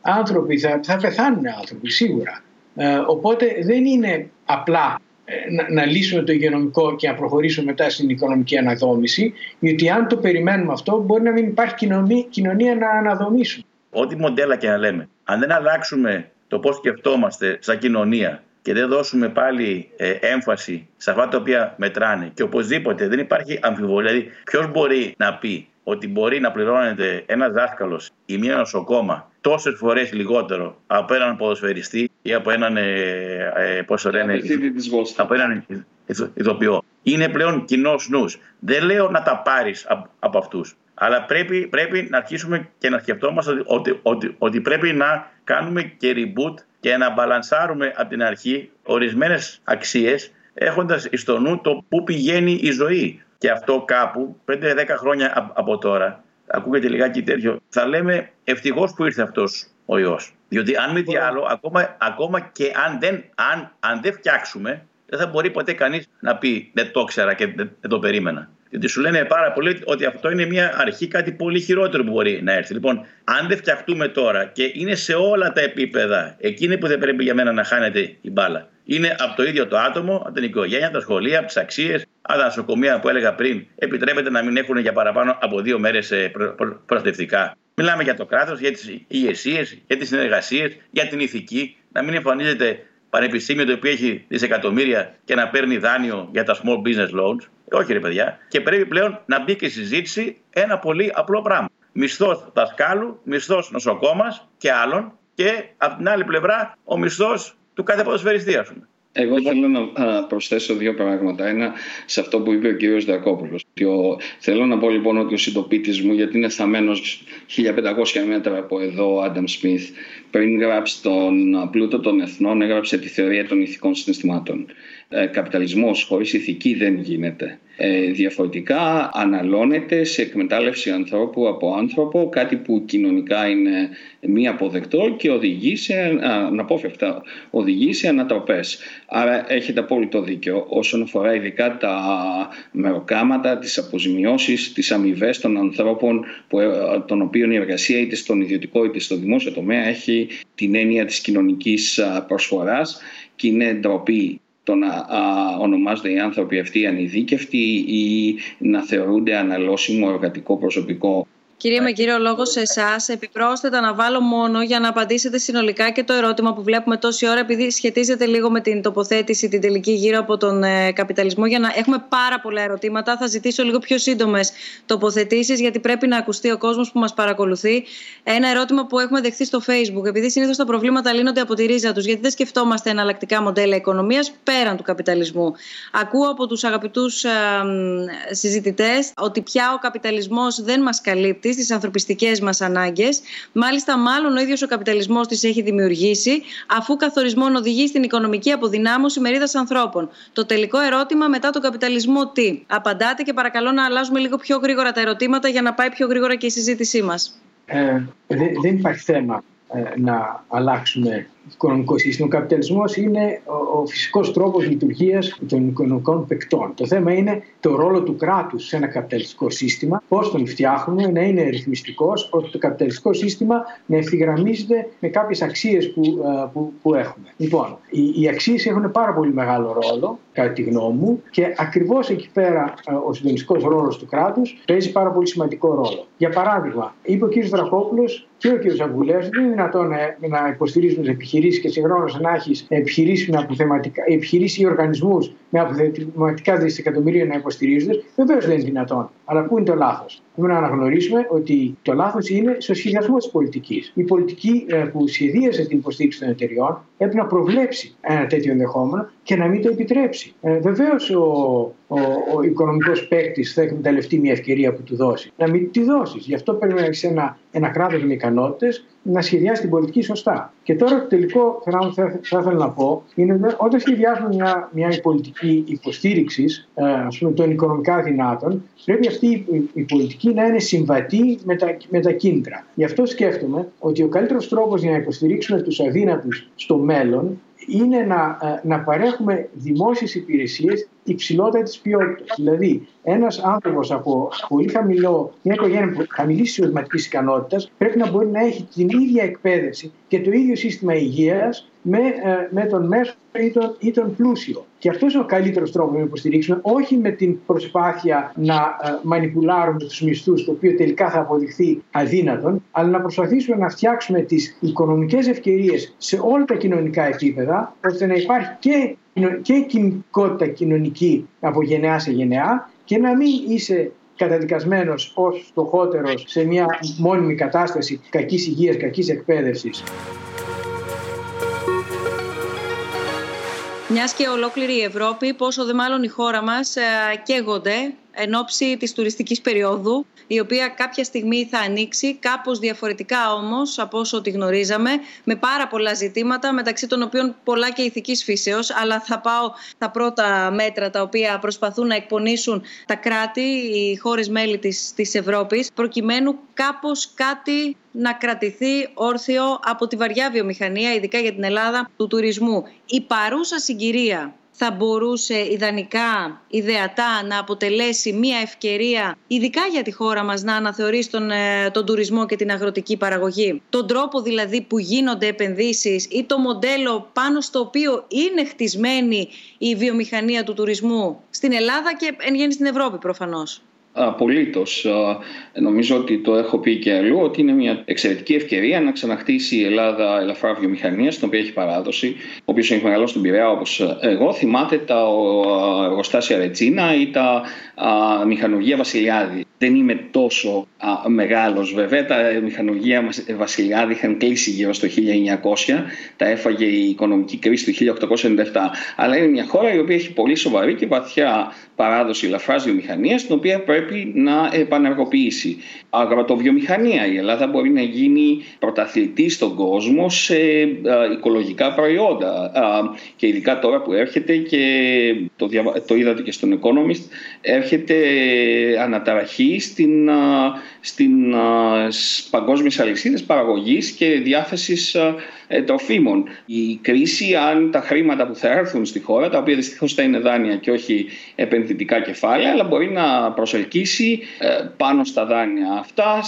άνθρωποι, θα, θα πεθάνουν άνθρωποι σίγουρα. Ε, οπότε δεν είναι απλά ε, να, να λύσουμε το υγειονομικό και να προχωρήσουμε μετά στην οικονομική αναδόμηση, γιατί αν το περιμένουμε αυτό μπορεί να μην υπάρχει κοινωνία, κοινωνία να αναδομήσουμε. ό,τι μοντέλα και να λέμε, αν δεν αλλάξουμε το πώς σκεφτόμαστε σαν κοινωνία και δεν δώσουμε πάλι ε, έμφαση σε αυτά τα οποία μετράνε και οπωσδήποτε δεν υπάρχει αμφιβολία. Δηλαδή, ποιος μπορεί να πει ότι μπορεί να πληρώνεται ένας δάσκαλος ή μια νοσοκόμα τόσες φορές λιγότερο από έναν ποδοσφαιριστή ή από έναν. Ε, ε, πώς το λένε, από έναν ηθοποιό. Είναι πλέον κοινός νους. Δεν λέω να τα πάρεις από αυτούς. Αλλά πρέπει, πρέπει να αρχίσουμε και να σκεφτόμαστε ότι, ότι, ότι πρέπει να κάνουμε και reboot και να μπαλανσάρουμε από την αρχή ορισμένες αξίες έχοντας στο νου το πού πηγαίνει η ζωή. Και αυτό κάπου 5-10 χρόνια από τώρα, ακούγεται λιγάκι τέτοιο, θα λέμε ευτυχώς που ήρθε αυτός ο ιό. Διότι αν μη τι άλλο, ακόμα, ακόμα και αν δεν, αν, αν δεν φτιάξουμε, δεν θα μπορεί ποτέ κανείς να πει δεν το ήξερα και δεν το περίμενα. Γιατί σου λένε πάρα πολύ ότι αυτό είναι μια αρχή κάτι πολύ χειρότερο που μπορεί να έρθει. Λοιπόν, αν δεν φτιαχτούμε τώρα και είναι σε όλα τα επίπεδα, εκείνη που δεν πρέπει για μένα να χάνεται η μπάλα. Είναι από το ίδιο το άτομο, από την οικογένεια, τα σχολεία, από τις αξίες, από τα νοσοκομεία που έλεγα πριν, επιτρέπεται να μην έχουν για παραπάνω από δύο μέρες ε, προστατευτικά. Μιλάμε για το κράτος, για τις ηγεσίε, για τις συνεργασίες, για την ηθική. Να μην εμφανίζεται πανεπιστήμιο το οποίο έχει δισεκατομμύρια και να παίρνει δάνειο για τα small business loans. Όχι, ρε παιδιά. Και πρέπει πλέον να μπει και συζήτηση ένα πολύ απλό πράγμα. Μισθός δασκάλου, μισθός νοσοκόμας και άλλων και από την άλλη πλευρά ο μισθός του κάθε ποδοσφαιριστή, ας πούμε. Εγώ θέλω να προσθέσω δύο πράγματα. Ένα σε αυτό που είπε ο κύριος Δακόπουλο. Θέλω να πω λοιπόν ότι ο συντοπίτης μου, γιατί είναι θαμένος 1500 μέτρα από εδώ, ο Άνταμ Σμιθ, πριν γράψει τον πλούτο των εθνών, έγραψε τη θεωρία των ηθικών συναισθημάτων. Ε, καπιταλισμός χωρίς ηθική δεν γίνεται. Ε, διαφορετικά αναλώνεται σε εκμετάλλευση ανθρώπου από άνθρωπο, κάτι που κοινωνικά είναι μη αποδεκτό και οδηγεί σε, αναπόφευκτα, οδηγεί σε ανατροπές. Άρα έχετε απόλυτο δίκιο όσον αφορά ειδικά τα μεροκάματα, τις αποζημιώσεις, τις αμοιβέ των ανθρώπων που, ε, των οποίων η εργασία είτε στον ιδιωτικό είτε στο δημόσιο τομέα έχει την έννοια της κοινωνικής προσφοράς και είναι ντροπή το να α, ονομάζονται οι άνθρωποι αυτοί ανειδίκευτοι ή να θεωρούνται αναλώσιμο εργατικό προσωπικό Κύριε με κύριο λόγος σε εσάς, επιπρόσθετα να βάλω μόνο για να απαντήσετε συνολικά και το ερώτημα που βλέπουμε τόση ώρα, επειδή σχετίζεται λίγο με την τοποθέτηση την τελική γύρω από τον ε, καπιταλισμό. Για να έχουμε πάρα πολλά ερωτήματα, θα ζητήσω λίγο πιο σύντομες τοποθετήσεις, γιατί πρέπει να ακουστεί ο κόσμος που μας παρακολουθεί. Ένα ερώτημα που έχουμε δεχθεί στο Facebook, επειδή συνήθως τα προβλήματα λύνονται από τη ρίζα τους, γιατί δεν σκεφτόμαστε εναλλακτικά μοντέλα οικονομίας πέραν του καπιταλισμού. Ακούω από τους αγαπητούς ε, συζητητές ότι πια ο καπιταλισμός δεν μας καλύπτει στις ανθρωπιστικές μας ανάγκες. Μάλιστα, μάλλον ο ίδιος ο καπιταλισμός τις έχει δημιουργήσει, αφού καθορισμόν οδηγεί στην οικονομική αποδυνάμωση μερίδας ανθρώπων. Το τελικό ερώτημα μετά τον καπιταλισμό τι; Απαντάτε και παρακαλώ να αλλάζουμε λίγο πιο γρήγορα τα ερωτήματα για να πάει πιο γρήγορα και η συζήτησή μας. Ε, δεν υπάρχει θέμα ε, να αλλάξουμε οικονομικό σύστημα. Ο καπιταλισμός είναι ο, ο φυσικός τρόπος λειτουργίας των οικονομικών παικτών. Το θέμα είναι το ρόλο του κράτους σε ένα καπιταλιστικό σύστημα, πώς τον φτιάχνουμε να είναι ρυθμιστικός, ώστε το καπιταλιστικό σύστημα να ευθυγραμμίζεται με κάποιες αξίες που, ε, που, που, έχουμε. Λοιπόν, οι, οι αξίες έχουν πάρα πολύ μεγάλο ρόλο, κατά τη γνώμη μου, και ακριβώς εκεί πέρα ε, ο συντονιστικός ρόλος του κράτους παίζει πάρα πολύ σημαντικό ρόλο. Για παράδειγμα, είπε ο κ. Δρακόπουλο και ο κ. Αγκουλέα ότι δεν είναι δυνατόν να, να υποστηρίζουν επιχειρήσεις επιχειρήσεις και συγχρόνως να έχεις επιχειρήσεις, με επιχειρήσεις ή οργανισμούς με αποθεματικά δισεκατομμύρια να υποστηρίζονται, βεβαίως δεν είναι δυνατόν. Αλλά πού είναι το λάθος; Πρέπει να αναγνωρίσουμε ότι το λάθος είναι στο σχεδιασμό της πολιτικής. Η πολιτική ε, που σχεδίασε την υποστήριξη των εταιριών έπρεπε να προβλέψει ένα τέτοιο ενδεχόμενο και να μην το επιτρέψει. Ε, Βεβαίως ο, ο, ο οικονομικός παίκτης θα εκμεταλλευτεί μια ευκαιρία που του δώσει. Να μην τη δώσεις. Γι' αυτό πρέπει να έχεις ένα, ένα κράτος με ικανότητες να σχεδιάσεις την πολιτική σωστά. Και τώρα το τελικό πράγμα που θα, θα ήθελα να πω είναι όταν σχεδιάζουμε μια, μια πολιτική υποστήριξης ε, των οικονομικά δυνάτων, πρέπει αυτή η, η πολιτική να είναι συμβατή με τα, με τα κίνητρα. Γι' αυτό σκέφτομαι ότι ο καλύτερος τρόπος για να υποστηρίξουμε τους αδύνατους στο μέλλον είναι να, ε, να παρέχουμε δημόσιες υπηρεσίες υψηλότητα τη ποιότητας. Δηλαδή, ένας άνθρωπος από πολύ χαμηλό, μια οικογένεια χαμηλής εισοδηματικής ικανότητας, πρέπει να μπορεί να έχει την ίδια εκπαίδευση και το ίδιο σύστημα υγείας με, ε, με τον μέσο ή τον, ή τον πλούσιο. Και αυτός είναι ο καλύτερος τρόπος να υποστηρίξουμε, όχι με την προσπάθεια να ε, μανιπουλάρουμε τους μισθούς, το οποίο τελικά θα αποδειχθεί αδύνατον, αλλά να προσπαθήσουμε να φτιάξουμε τις οικονομικές ευκαιρίες σε όλα τα κοινωνικά επίπεδα, ώστε να υπάρχει και, και κινητικότητα κοινωνική από γενεά σε γενεά και να μην είσαι καταδικασμένος ως φτωχότερος σε μια μόνιμη κατάσταση κακής υγείας, κακής εκπαίδευσης. Μιας και ολόκληρη η Ευρώπη, πόσο δε μάλλον η χώρα μας ε, καίγονται εν ώψη της τουριστικής περίοδου, η οποία κάποια στιγμή θα ανοίξει, κάπως διαφορετικά όμως από όσο τη γνωρίζαμε, με πάρα πολλά ζητήματα, μεταξύ των οποίων πολλά και ηθικής φύσεως, αλλά θα πάω τα πρώτα μέτρα τα οποία προσπαθούν να εκπονήσουν τα κράτη, οι χώρες μέλη της, της Ευρώπης, προκειμένου κάπως κάτι να κρατηθεί όρθιο από τη βαριά βιομηχανία, ειδικά για την Ελλάδα, του τουρισμού. Η παρούσα συγκυρία θα μπορούσε ιδανικά, ιδεατά να αποτελέσει μια ευκαιρία, ειδικά για τη χώρα μας, να αναθεωρήσει τον, ε, τον τουρισμό και την αγροτική παραγωγή. Τον τρόπο δηλαδή που γίνονται επενδύσεις ή το μοντέλο πάνω στο οποίο είναι χτισμένη η βιομηχανία του τουρισμού στην Ελλάδα και εν γέννη στην Ευρώπη προφανώς. Απολύτως. Νομίζω ότι το έχω πει και αλλού ότι είναι μια εξαιρετική ευκαιρία να ξαναχτίσει η Ελλάδα ελαφρά βιομηχανία, στην οποία έχει παράδοση. Ο οποίος έχει μεγαλώσει στον Πειραιά όπως εγώ. Θυμάται τα εργοστάσια Ρετσίνα ή τα μηχανουργία Βασιλιάδη. Δεν είμαι τόσο μεγάλος βέβαια. Τα μηχανουργία Βασιλιάδη είχαν κλείσει γύρω στο 1900. Τα έφαγε η οικονομική κρίση του 1897. Αλλά είναι μια χώρα η οποία έχει πολύ σοβαρή και βαθιά παράδοση ελαφράς βιομηχανίας, την οποία πρέπει να επανεργοποιήσει. Αγροτοβιομηχανία. Η Ελλάδα μπορεί να γίνει πρωταθλητής στον κόσμο σε οικολογικά προϊόντα. Και ειδικά τώρα που έρχεται και το, το είδατε και στον Economist, έρχεται αναταραχή στην, στην παγκόσμιες αλυσίδες παραγωγής και διάθεσης ε, τροφίμων. Η κρίση, αν τα χρήματα που θα έρθουν στη χώρα, τα οποία δυστυχώς θα είναι δάνεια και όχι επενδυτικά κεφάλαια, αλλά μπορεί να προσελκύσει ε, πάνω στα δάνεια αυτά,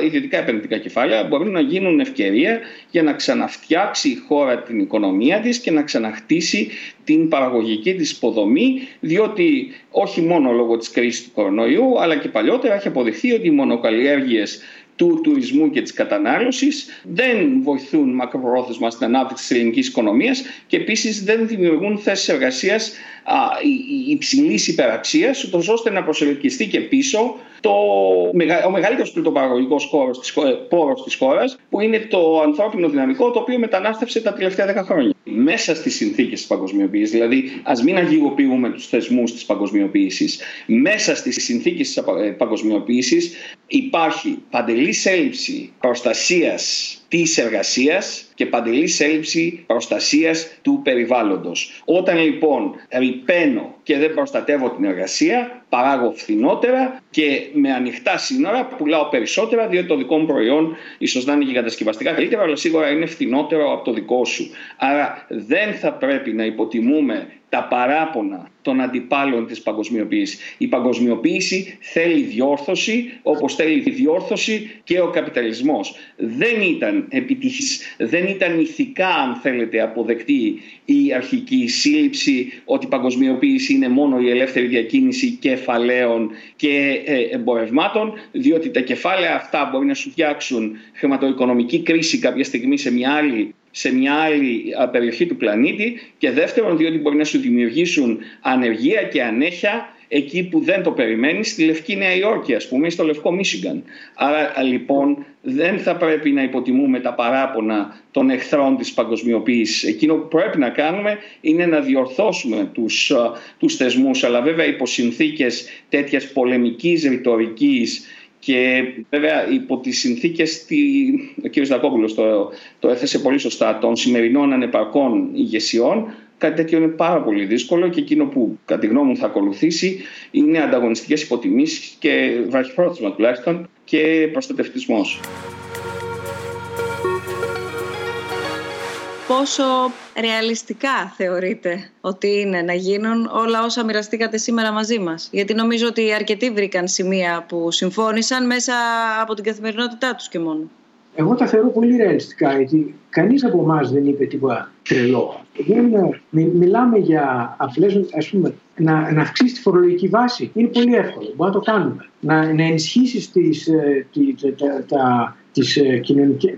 ε, ιδιωτικά επενδυτικά κεφάλαια, μπορούν να γίνουν ευκαιρία για να ξαναφτιάξει η χώρα την οικονομία της και να ξαναχτίσει την παραγωγική της υποδομή, διότι όχι μόνο λόγω της κρίσης του κορονοϊού, αλλά και παλιότερα έχει αποδειχθεί ότι οι μονοκαλλιέργειες του τουρισμού και της κατανάλωσης. Δεν βοηθούν μακροπρόθεσμα στην ανάπτυξη της ελληνικής οικονομίας και επίσης δεν δημιουργούν θέσεις εργασίας υψηλής υπεραξίας, ώστε να προσελκυστεί και πίσω το, ο μεγαλύτερος πλουτοπαραγωγικό πόρος της χώρας, που είναι το ανθρώπινο δυναμικό το οποίο μετανάστευσε τα τελευταία 10 χρόνια. Μέσα στις συνθήκες της παγκοσμιοποίησης, δηλαδή ας μην αγιγοποιούμε τους θεσμούς της παγκοσμιοποίησης, μέσα στις συνθήκες της παγκοσμιοποίησης υπάρχει παντελής έλλειψη προστασίας της εργασίας και παντελής έλλειψη προστασίας του περιβάλλοντος. Όταν λοιπόν ρηπαίνω και δεν προστατεύω την εργασία, παράγω φθηνότερα και με ανοιχτά σύνορα πουλάω περισσότερα, διότι το δικό μου προϊόν ίσως να είναι και κατασκευαστικά καλύτερο, αλλά σίγουρα είναι φθηνότερο από το δικό σου. Άρα δεν θα πρέπει να υποτιμούμε τα παράπονα των αντιπάλων της παγκοσμιοποίησης. Η παγκοσμιοποίηση θέλει διόρθωση όπως θέλει διόρθωση και ο καπιταλισμός. Δεν ήταν επιτυχής, δεν ήταν ηθικά αν θέλετε αποδεκτή η αρχική σύλληψη ότι η παγκοσμιοποίηση είναι μόνο η ελεύθερη διακίνηση κεφαλαίων και ε, εμπορευμάτων διότι τα κεφάλαια αυτά μπορεί να σου φτιάξουν χρηματοοικονομική κρίση κάποια στιγμή σε μια άλλη σε μια άλλη περιοχή του πλανήτη και δεύτερον διότι μπορεί να σου δημιουργήσουν ανεργία και ανέχεια εκεί που δεν το περιμένεις, στη Λευκή Νέα Υόρκη, ας πούμε, ή στο Λευκό Μίσιγκαν. Άρα λοιπόν δεν θα πρέπει να υποτιμούμε τα παράπονα των εχθρών της παγκοσμιοποίησης. Εκείνο που πρέπει να κάνουμε είναι να διορθώσουμε τους, τους θεσμούς, αλλά βέβαια υπό συνθήκες τέτοιας πολεμικής ρητορικής και βέβαια υπό τις συνθήκες, ο κ. Δακόπουλος το, το έθεσε πολύ σωστά, των σημερινών ανεπαρκών ηγεσιών, κάτι τέτοιο είναι πάρα πολύ δύσκολο και εκείνο που κατά τη γνώμη μου θα ακολουθήσει είναι ανταγωνιστικές υποτιμήσεις και βραχυπρόθεσμα τουλάχιστον και προστατευτισμός. Πόσο ρεαλιστικά θεωρείτε ότι είναι να γίνουν όλα όσα μοιραστήκατε σήμερα μαζί μας. Γιατί νομίζω ότι αρκετοί βρήκαν σημεία που συμφώνησαν μέσα από την καθημερινότητά τους και μόνο. Εγώ τα θεωρώ πολύ ρεαλιστικά, γιατί κανείς από εμάς δεν είπε τίποτα τρελό. Δεν, μιλάμε για απλές, ας πούμε, να, να αυξήσεις τη φορολογική βάση. Είναι πολύ εύκολο, μπορεί να το κάνουμε. Να, να ενισχύσεις τις, ε, τα, τα, τις, ε,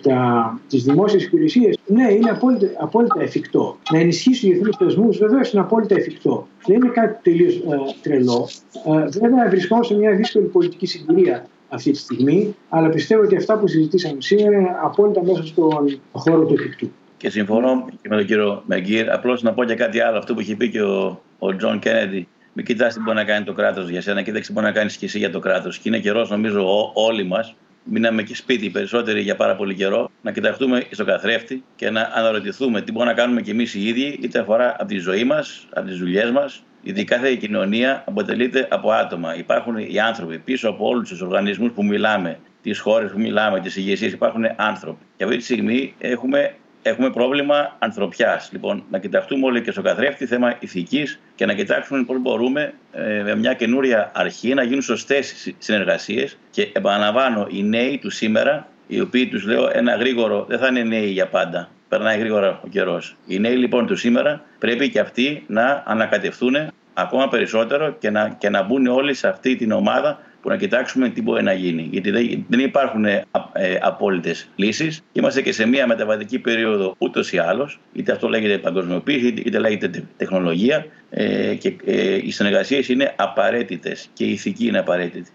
τα, τις δημόσιες υπηρεσίες, ναι, είναι απόλυτα, απόλυτα εφικτό. Να ενισχύσει τους διεθνείς θεσμούς, βεβαίως είναι απόλυτα εφικτό. Δεν είναι κάτι τελείως ε, τρελό. Ε, βέβαια βρισκόμαστε σε μια δύσκολη πολιτική συγκυρία αυτή τη στιγμή, αλλά πιστεύω ότι αυτά που συζητήσαμε σήμερα είναι απόλυτα μέσα στον χώρο του εφικτού. Και συμφωνώ και με τον κύριο Μεγκύρ. Απλώς να πω και κάτι άλλο, αυτό που έχει πει και ο, ο Τζον Κέννεντι. Μην κοιτάς τι μπορεί να κάνει το κράτος για σένα, κοίταξε τι μπορεί να κάνεις και εσύ για το κράτος. Και είναι καιρός, νομίζω, ό, όλοι μας μείναμε και σπίτι περισσότεροι για πάρα πολύ καιρό, να κοιταχτούμε στο καθρέφτη και να αναρωτηθούμε τι μπορούμε να κάνουμε κι εμείς οι ίδιοι, είτε αφορά από τη ζωή μας, από τις δουλειές μας. Γιατί κάθε κοινωνία αποτελείται από άτομα. Υπάρχουν οι άνθρωποι πίσω από όλους τους οργανισμούς που μιλάμε, τις χώρες που μιλάμε, τις ηγεσίες, υπάρχουν άνθρωποι. Και αυτή τη στιγμή έχουμε έχουμε πρόβλημα ανθρωπιάς. Λοιπόν, να κοιταχτούμε όλοι και στο καθρέφτη θέμα ηθικής και να κοιτάξουμε πώς μπορούμε ε, με μια καινούρια αρχή να γίνουν σωστές συνεργασίες. Και επαναλαμβάνω, οι νέοι του σήμερα, οι οποίοι τους λέω ένα γρήγορο, δεν θα είναι νέοι για πάντα. Περνάει γρήγορα ο καιρός. Οι νέοι λοιπόν του σήμερα πρέπει και αυτοί να ανακατευθούν ακόμα περισσότερο και να, και να μπουν όλοι σε αυτή την ομάδα που να κοιτάξουμε τι μπορεί να γίνει. Γιατί δεν υπάρχουν ε, ε, απόλυτες λύσεις. Είμαστε και σε μια μεταβατική περίοδο ούτως ή άλλως. Είτε αυτό λέγεται παγκοσμιοποίηση, είτε λέγεται τεχνολογία. Ε, και οι συνεργασίες είναι απαραίτητες και η ηθική είναι απαραίτητη.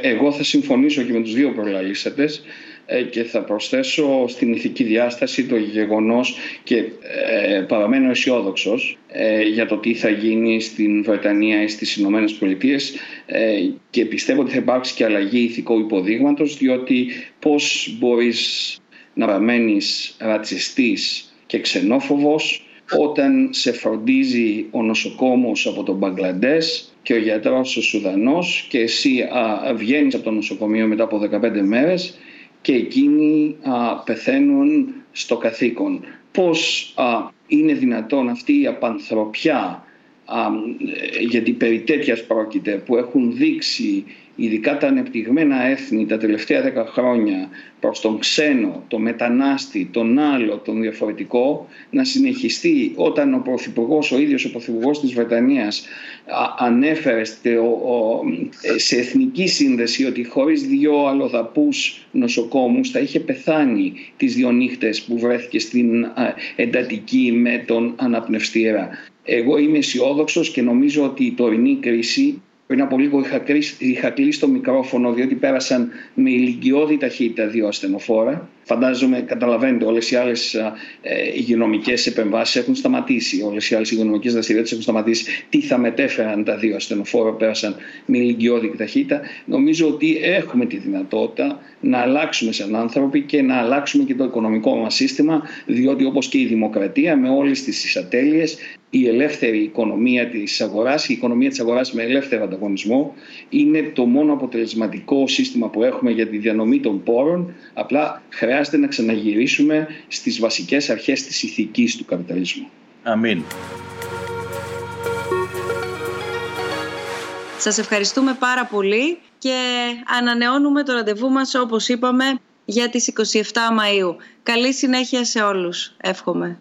Εγώ θα συμφωνήσω και με τους δύο προλαλήσατες ε, και θα προσθέσω στην ηθική διάσταση το γεγονός και ε, παραμένω αισιόδοξος ε, για το τι θα γίνει στην Βρετανία ή στις Ηνωμένες Πολιτείες και πιστεύω ότι θα υπάρξει και αλλαγή ηθικού υποδείγματος διότι πώς μπορείς να παραμένεις ρατσιστής και ξενόφοβος όταν σε φροντίζει ο νοσοκόμος από τον Μπαγκλαντές και ο γιατρός ο Σουδανός και εσύ α, βγαίνεις από το νοσοκομείο μετά από 15 μέρες και εκείνοι α, πεθαίνουν στο καθήκον. Πώς α, είναι δυνατόν αυτή η απανθρωπιά α, γιατί περί τέτοιας πρόκειται που έχουν δείξει ειδικά τα ανεπτυγμένα έθνη τα τελευταία δέκα χρόνια προς τον ξένο, τον μετανάστη, τον άλλο, τον διαφορετικό να συνεχιστεί όταν ο Πρωθυπουργός, ο ίδιος ο Πρωθυπουργός της Βρετανίας ανέφερε σε εθνική σύνδεση ότι χωρίς δυο αλλοδαπούς νοσοκόμους θα είχε πεθάνει τις δύο νύχτες που βρέθηκε στην εντατική με τον αναπνευστήρα. Εγώ είμαι αισιόδοξος και νομίζω ότι η τωρινή κρίση πριν από λίγο είχα, είχα κλείσει το μικρόφωνο διότι πέρασαν με ηλικιώδη ταχύτητα δύο ασθενοφόρα. Φαντάζομαι, καταλαβαίνετε, όλες οι άλλες ε, υγειονομικές επεμβάσεις έχουν σταματήσει. Όλες οι άλλες υγειονομικές δραστηριότητες έχουν σταματήσει. Τι θα μετέφεραν τα δύο ασθενοφόρα πέρασαν με ηλικιώδη ταχύτητα. Νομίζω ότι έχουμε τη δυνατότητα να αλλάξουμε σαν άνθρωποι και να αλλάξουμε και το οικονομικό μας σύστημα, διότι όπως και η δημοκρατία με όλες τις ατέλειες η ελεύθερη οικονομία της αγοράς, η οικονομία της αγοράς με ελεύθερο ανταγωνισμό είναι το μόνο αποτελεσματικό σύστημα που έχουμε για τη διανομή των πόρων. Απλά χρειάζεται να ξαναγυρίσουμε στις βασικές αρχές της ηθικής του καπιταλισμού. Αμήν. Σας ευχαριστούμε πάρα πολύ και ανανεώνουμε το ραντεβού μας όπως είπαμε για τις 27 Μαΐου. Καλή συνέχεια σε όλους. Εύχομαι.